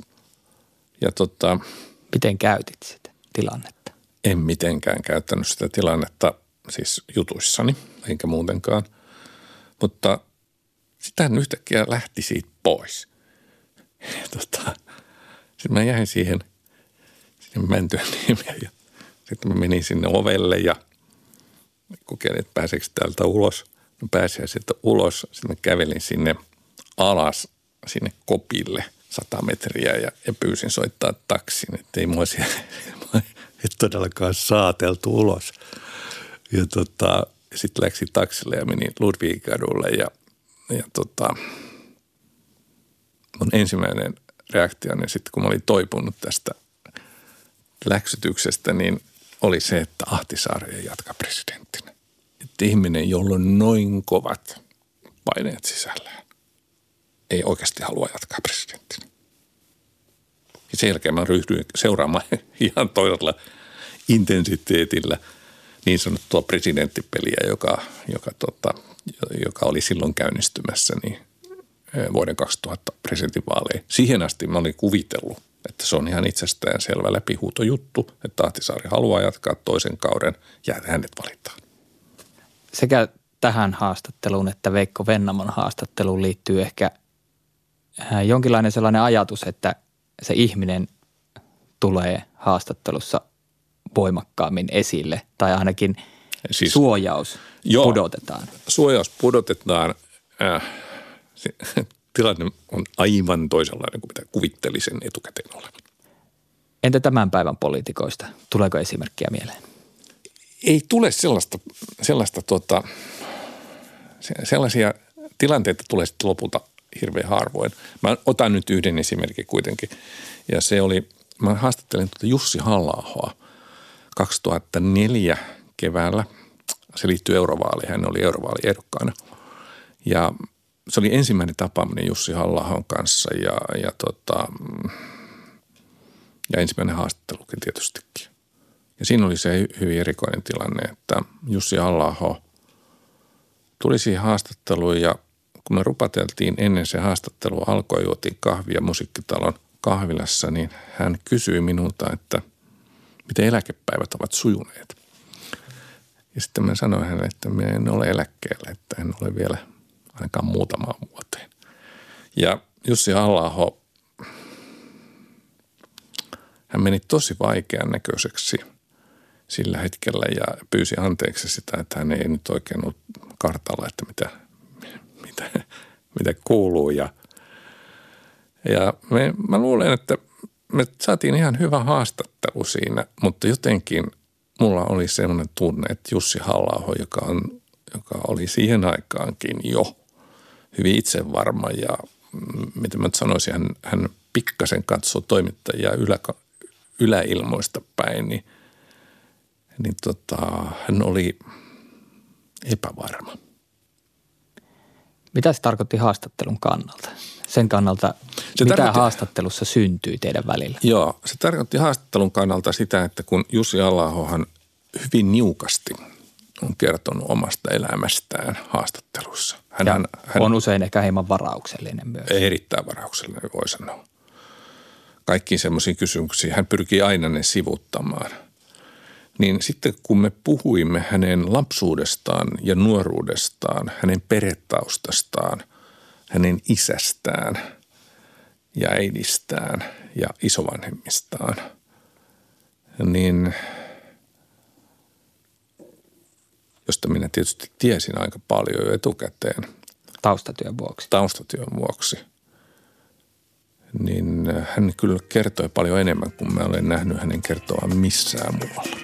Ja tota, Miten käytit sitä tilannetta? En mitenkään käyttänyt sitä tilannetta siis jutuissani, enkä muutenkaan. Mutta sitä yhtäkkiä lähti siitä pois. Tota, sitten mä jäin siihen – Mäntyniemiä ja sitten mä menin sinne ovelle ja kokeilin, että pääseekö täältä ulos. No pääsin sieltä ulos, sitten mä kävelin sinne alas sinne kopille 100 metriä ja, ja pyysin soittaa taksin, että ei mua siellä et todellakaan saateltu ulos. Ja tota, sitten läksin taksille ja menin Ludwigkadulle ja, ja tota, mun ensimmäinen reaktio, niin sitten kun mä olin toipunut tästä läksytyksestä, niin oli se, että Ahtisaari ei jatka presidenttinä. Että ihminen, jolla on noin kovat paineet sisällään, ei oikeasti halua jatkaa presidenttinä. Ja sen jälkeen mä ryhdyin seuraamaan ihan toisella intensiteetillä niin sanottua presidenttipeliä, joka, joka, tota, joka oli silloin käynnistymässä niin vuoden 2000 presidentinvaaleihin. Siihen asti mä olin kuvitellut, että se on ihan itsestään selvä läpihuutojuttu, että Ahtisaari haluaa jatkaa toisen kauden ja hänet valitaan. Sekä tähän haastatteluun että Veikko Vennamon haastatteluun liittyy ehkä äh, jonkinlainen sellainen ajatus, että se ihminen tulee haastattelussa voimakkaammin esille tai ainakin siis, suojaus joo, pudotetaan. Suojaus pudotetaan. Äh, se, tilanne on aivan toisenlainen kuin mitä kuvittelisin etukäteen olevan. Entä tämän päivän poliitikoista? Tuleeko esimerkkiä mieleen? Ei tule sellaista, sellaista tota, sellaisia tilanteita tulee sitten lopulta hirveän harvoin. Mä otan nyt yhden esimerkin kuitenkin. Ja se oli, mä haastattelin tuota Jussi halla 2004 keväällä. Se liittyy eurovaaleihin, hän oli eurovaaliehdokkaana. Ja se oli ensimmäinen tapaaminen Jussi halla kanssa ja, ja, tota, ja ensimmäinen haastattelukin tietystikin. Ja siinä oli se hyvin erikoinen tilanne, että Jussi halla tuli siihen haastatteluun ja kun me rupateltiin ennen se haastattelu alkoi, juotiin kahvia musiikkitalon kahvilassa, niin hän kysyi minulta, että miten eläkepäivät ovat sujuneet. Ja sitten mä sanoin hänelle, että minä en ole eläkkeellä, että en ole vielä ainakaan muutamaan vuoteen. Ja Jussi halla hän meni tosi vaikean näköiseksi sillä hetkellä ja pyysi anteeksi sitä, että hän ei nyt oikein ollut kartalla, että mitä, mitä, mitä kuuluu. Ja, ja me, mä luulen, että me saatiin ihan hyvä haastattelu siinä, mutta jotenkin mulla oli sellainen tunne, että Jussi halla joka, joka oli siihen aikaankin jo hyvin itsevarma ja mitä mä sanoisin, hän, hän pikkasen katsoi toimittajia ylä, yläilmoista päin, niin, niin tota, hän oli epävarma. Mitä se tarkoitti haastattelun kannalta? Sen kannalta, se mitä tarkoitti, haastattelussa syntyi teidän välillä? Joo, se tarkoitti haastattelun kannalta sitä, että kun Jussi Allahohan hyvin niukasti on kertonut omasta elämästään haastattelussa. Hän, hän, hän on usein ehkä hieman varauksellinen myös. Erittäin varauksellinen, voi sanoa. Kaikkiin semmoisiin kysymyksiin hän pyrkii aina ne sivuttamaan – niin sitten kun me puhuimme hänen lapsuudestaan ja nuoruudestaan, hänen peretaustastaan, hänen isästään ja äidistään ja isovanhemmistaan, niin josta minä tietysti tiesin aika paljon jo etukäteen. Taustatyön vuoksi. Taustatyön vuoksi. Niin hän kyllä kertoi paljon enemmän kuin mä olen nähnyt hänen kertoa missään muualla.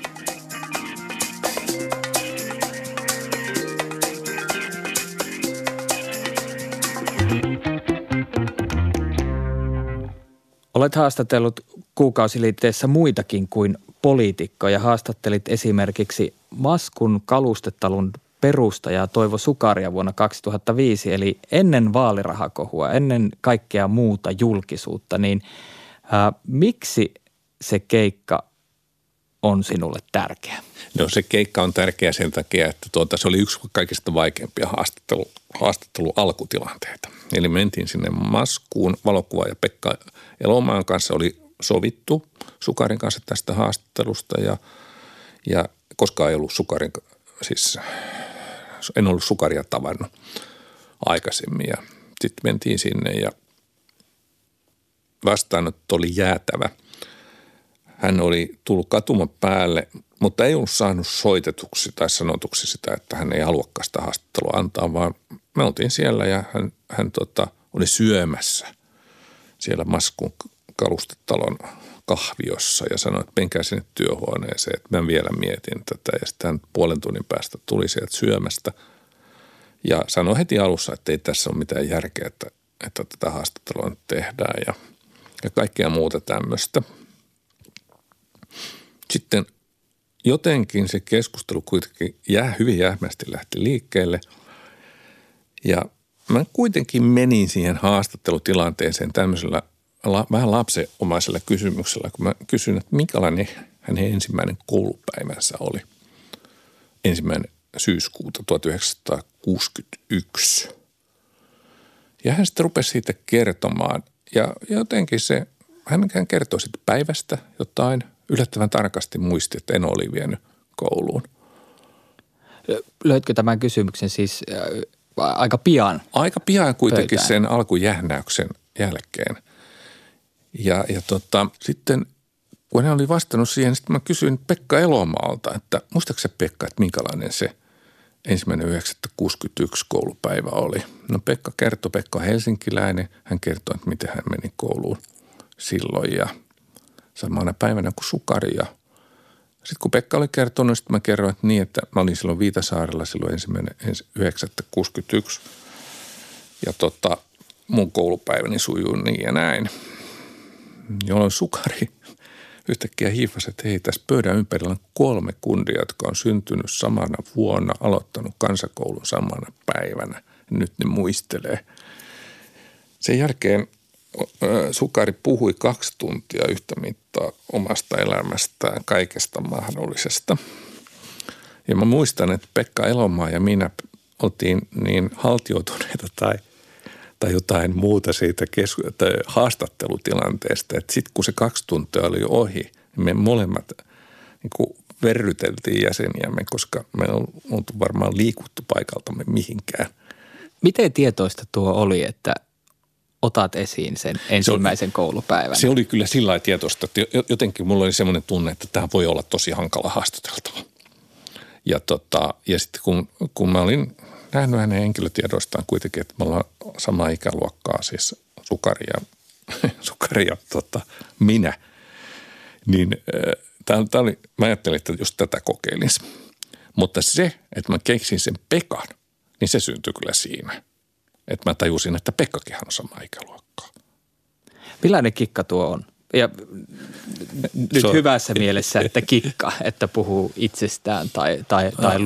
Olet haastatellut kuukausiliitteessä muitakin kuin poliitikkoja. Haastattelit esimerkiksi Maskun kalustetalun perustajaa Toivo Sukaria vuonna 2005, eli ennen vaalirahakohua, ennen kaikkea muuta julkisuutta, niin ää, miksi se keikka on sinulle tärkeä? No se keikka on tärkeä sen takia, että tuota, se oli yksi kaikista vaikeimpia haastattelu, haastattelu alkutilanteita. Eli mentiin sinne Maskuun, valokuva ja Pekka Elomaan kanssa oli sovittu Sukarin kanssa tästä haastattelusta ja, ja koskaan ei ollut Sukarin, siis en ollut Sukaria tavannut aikaisemmin ja sitten mentiin sinne ja vastaanotto oli jäätävä. Hän oli tullut katuma päälle, mutta ei ollut saanut soitetuksi tai sanotuksi sitä, että hän ei haluakaan sitä haastattelua antaa, vaan me oltiin siellä ja hän, hän tota, oli syömässä – siellä Maskun kalustetalon kahviossa ja sanoi, että menkää sinne työhuoneeseen, että mä vielä mietin tätä. Ja sitten hän puolen tunnin päästä tuli sieltä syömästä ja sanoi heti alussa, että ei tässä ole mitään järkeä, että, että tätä haastattelua nyt tehdään ja, ja kaikkea muuta tämmöistä. Sitten jotenkin se keskustelu kuitenkin jää hyvin jähmästi lähti liikkeelle ja mä kuitenkin menin siihen haastattelutilanteeseen tämmöisellä la, vähän lapsenomaisella kysymyksellä, kun mä kysyin, että minkälainen hänen ensimmäinen koulupäivänsä oli. Ensimmäinen syyskuuta 1961. Ja hän sitten rupesi siitä kertomaan ja jotenkin se, hän kertoi sitten päivästä jotain, yllättävän tarkasti muisti, että en oli vienyt kouluun. Löytkö tämän kysymyksen siis äh, aika pian? Aika pian kuitenkin pöytään. sen alkujähnäyksen jälkeen – ja, ja tota, sitten kun hän oli vastannut siihen, sitten mä kysyin Pekka Elomaalta, että muistaaksä Pekka, että minkälainen se ensimmäinen 961 koulupäivä oli. No Pekka kertoi, Pekka on helsinkiläinen, hän kertoi, että miten hän meni kouluun silloin ja samana päivänä kuin Sukari ja sitten kun Pekka oli kertonut, sitten mä kerroin, että niin, että mä olin silloin Viitasaarella silloin ensimmäinen 961 ja tota, mun koulupäiväni sujuu niin ja näin – jolloin sukari yhtäkkiä hiifasi, että hei, tässä pöydän ympärillä on kolme kundia, jotka on syntynyt samana vuonna, aloittanut kansakoulun samana päivänä. Nyt ne muistelee. Sen jälkeen Sukari puhui kaksi tuntia yhtä mittaa omasta elämästään, kaikesta mahdollisesta. Ja mä muistan, että Pekka Elomaa ja minä oltiin niin haltioituneita tai – tai jotain muuta siitä kesku- tai haastattelutilanteesta. Sitten kun se kaksi tuntia oli ohi, niin me molemmat niin kuin verryteltiin jäseniämme, koska me on oltu varmaan liikuttu paikaltamme mihinkään. Miten tietoista tuo oli, että otat esiin sen ensimmäisen se koulupäivän? Se oli kyllä sillä lailla tietoista, että jotenkin mulla oli semmoinen tunne, että tämä voi olla tosi hankala haastateltava. Ja, tota, ja sitten kun, kun mä olin nähnyt hänen henkilötiedoistaan kuitenkin, että me ollaan samaa ikäluokkaa, siis Sukari ja, sukari ja tota, minä. Niin äh, tämä oli, mä ajattelin, että just tätä kokeilisi. Mutta se, että mä keksin sen Pekan, niin se syntyi kyllä siinä. Että mä tajusin, että Pekkakin on sama ikäluokkaa. Millainen kikka tuo on? Ja nyt so, hyvässä mielessä, että kikka, että puhuu itsestään tai, tai, tai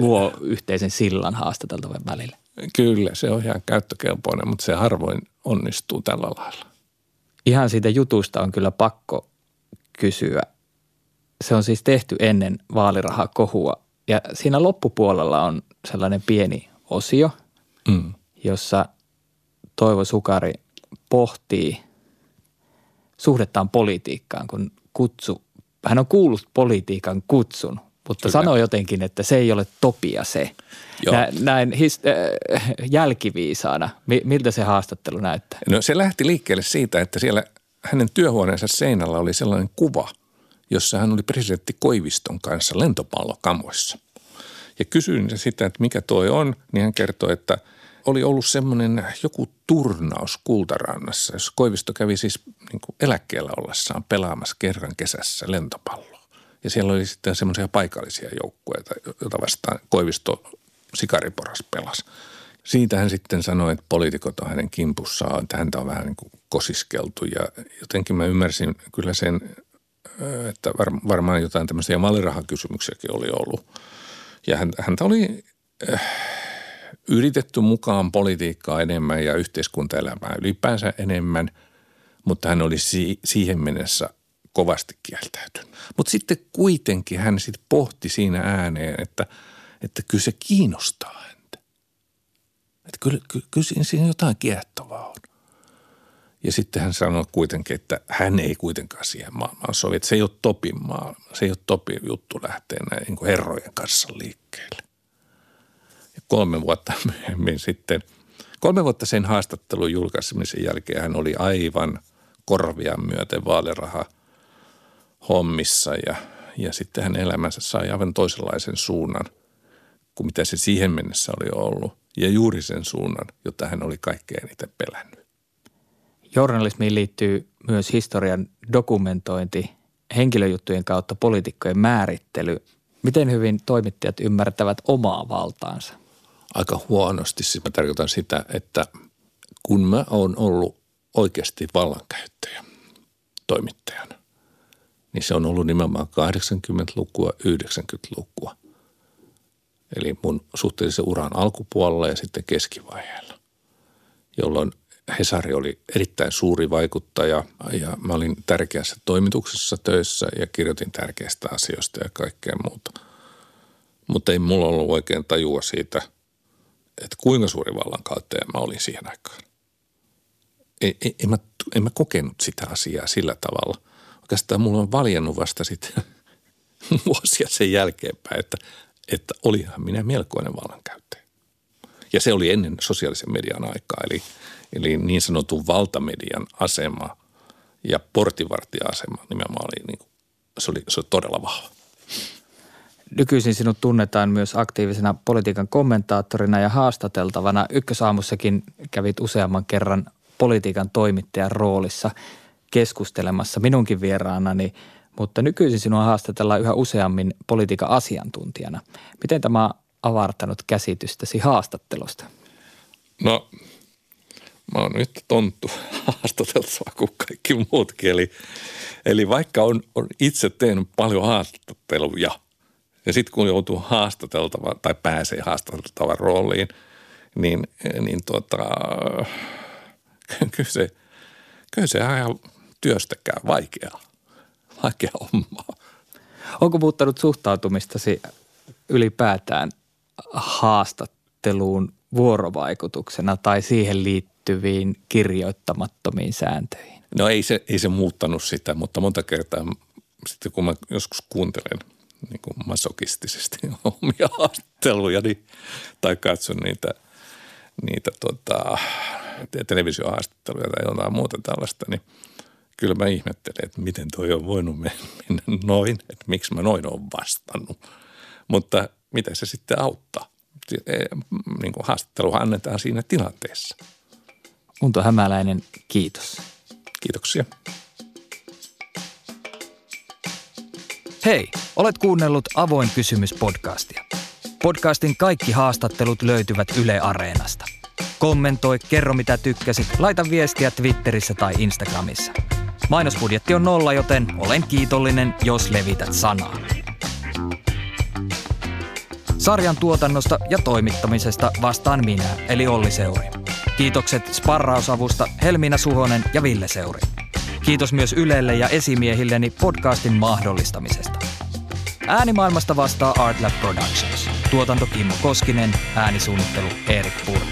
luo yhteisen sillan haastateltavan välillä. Kyllä, se on ihan käyttökelpoinen, mutta se harvoin onnistuu tällä lailla. Ihan siitä jutusta on kyllä pakko kysyä. Se on siis tehty ennen vaalirahakohua ja siinä loppupuolella on sellainen pieni osio, mm. Jossa Toivo Sukari pohtii – suhdettaan politiikkaan, kun kutsu, hän on kuullut politiikan kutsun, mutta Kyllä. sanoi jotenkin, että se ei ole topia se. Joo. Näin his, äh, jälkiviisaana, miltä se haastattelu näyttää? No se lähti liikkeelle siitä, että siellä hänen työhuoneensa seinällä oli sellainen kuva, jossa hän oli presidentti Koiviston kanssa lentopallokamoissa. Ja kysyin sitä, että mikä toi on, niin hän kertoi, että – oli ollut semmoinen joku turnaus Kultarannassa, jos Koivisto kävi siis niin kuin eläkkeellä ollessaan pelaamassa kerran kesässä lentopalloa. Ja siellä oli sitten semmoisia paikallisia joukkueita, joita vastaan Koivisto Sikariporas pelasi. Siitä hän sitten sanoi, että poliitikot on hänen kimpussaan, että häntä on vähän niin kuin kosiskeltu ja jotenkin mä ymmärsin kyllä sen, että varmaan jotain tämmöisiä mallirahakysymyksiäkin oli ollut. Ja häntä oli yritetty mukaan politiikkaa enemmän ja yhteiskuntaelämää ylipäänsä enemmän, mutta hän oli si- siihen mennessä kovasti kieltäytynyt. Mutta sitten kuitenkin hän sitten pohti siinä ääneen, että, että kyllä se kiinnostaa häntä. Että kyllä, kyllä, kyllä siinä jotain kiehtovaa on. Ja sitten hän sanoi kuitenkin, että hän ei kuitenkaan siihen maailmaan sovi. Että se ei ole topin maailma, se ei ole topin juttu lähteä näin niin herrojen kanssa liikkeelle kolme vuotta myöhemmin sitten, kolme vuotta sen haastattelun julkaisemisen jälkeen hän oli aivan korvia myöten vaaliraha hommissa ja, ja sitten hän elämänsä sai aivan toisenlaisen suunnan kuin mitä se siihen mennessä oli ollut. Ja juuri sen suunnan, jota hän oli kaikkein eniten pelännyt. Journalismiin liittyy myös historian dokumentointi, henkilöjuttujen kautta poliitikkojen määrittely. Miten hyvin toimittajat ymmärtävät omaa valtaansa? Aika huonosti. Siis mä tarkoitan sitä, että kun mä oon ollut oikeasti vallankäyttäjä toimittajana, niin se on ollut nimenomaan 80-lukua, 90-lukua. Eli mun suhteellisen uran alkupuolella ja sitten keskivaiheella, jolloin Hesari oli erittäin suuri vaikuttaja ja mä olin tärkeässä toimituksessa töissä ja kirjoitin tärkeistä asioista ja kaikkea muuta. Mutta ei mulla ollut oikein tajua siitä, että kuinka suuri vallankäyttäjä mä olin siihen aikaan. En, en, en, mä, en mä kokenut sitä asiaa sillä tavalla. Oikeastaan mulla on valjennut vasta sitten vuosia sen jälkeenpäin, että, että olihan minä melkoinen vallankäyttäjä. Ja se oli ennen sosiaalisen median aikaa, eli – Eli niin sanotun valtamedian asema ja portivartija-asema nimenomaan oli, niin kuin, se, oli, se oli todella vahva. Nykyisin sinut tunnetaan myös aktiivisena politiikan kommentaattorina ja haastateltavana. Ykkösaamussakin kävit useamman kerran politiikan toimittajan roolissa keskustelemassa minunkin vieraanani, mutta nykyisin sinua haastatellaan yhä useammin politiikan asiantuntijana. Miten tämä on avartanut käsitystäsi haastattelusta? No mä oon nyt tonttu haastateltava kuin kaikki muutkin. Eli, eli vaikka on, on itse tehnyt paljon haastatteluja ja sitten kun joutuu haastateltava tai pääsee haastateltavan rooliin, niin, niin tuota, kyllä se, kyllä se ihan työstäkään vaikeaa, vaikea hommaa. Onko muuttanut suhtautumistasi ylipäätään haastatteluun vuorovaikutuksena tai siihen liittyviin kirjoittamattomiin sääntöihin? No ei se, ei se muuttanut sitä, mutta monta kertaa sitten kun mä joskus kuuntelen niin kuin masokistisesti omia haastatteluja niin, tai katson niitä, niitä tota, televisiohaastatteluja tai jotain muuta tällaista, niin kyllä mä ihmettelen, että miten toi on voinut mennä noin, että miksi mä noin on vastannut. Mutta mitä se sitten auttaa? E, niin kuin haastattelu annetaan siinä tilanteessa – Unto Hämäläinen, kiitos. Kiitoksia. Hei, olet kuunnellut Avoin kysymys podcastia. Podcastin kaikki haastattelut löytyvät Yle Areenasta. Kommentoi, kerro mitä tykkäsit, laita viestiä Twitterissä tai Instagramissa. Mainosbudjetti on nolla, joten olen kiitollinen, jos levität sanaa. Sarjan tuotannosta ja toimittamisesta vastaan minä, eli Olli Seuri. Kiitokset sparrausavusta Helmiina Suhonen ja Ville Seuri. Kiitos myös Ylelle ja esimiehilleni podcastin mahdollistamisesta. Äänimaailmasta vastaa Artlab Productions. Tuotanto Kimmo Koskinen, äänisuunnittelu Erik Purri.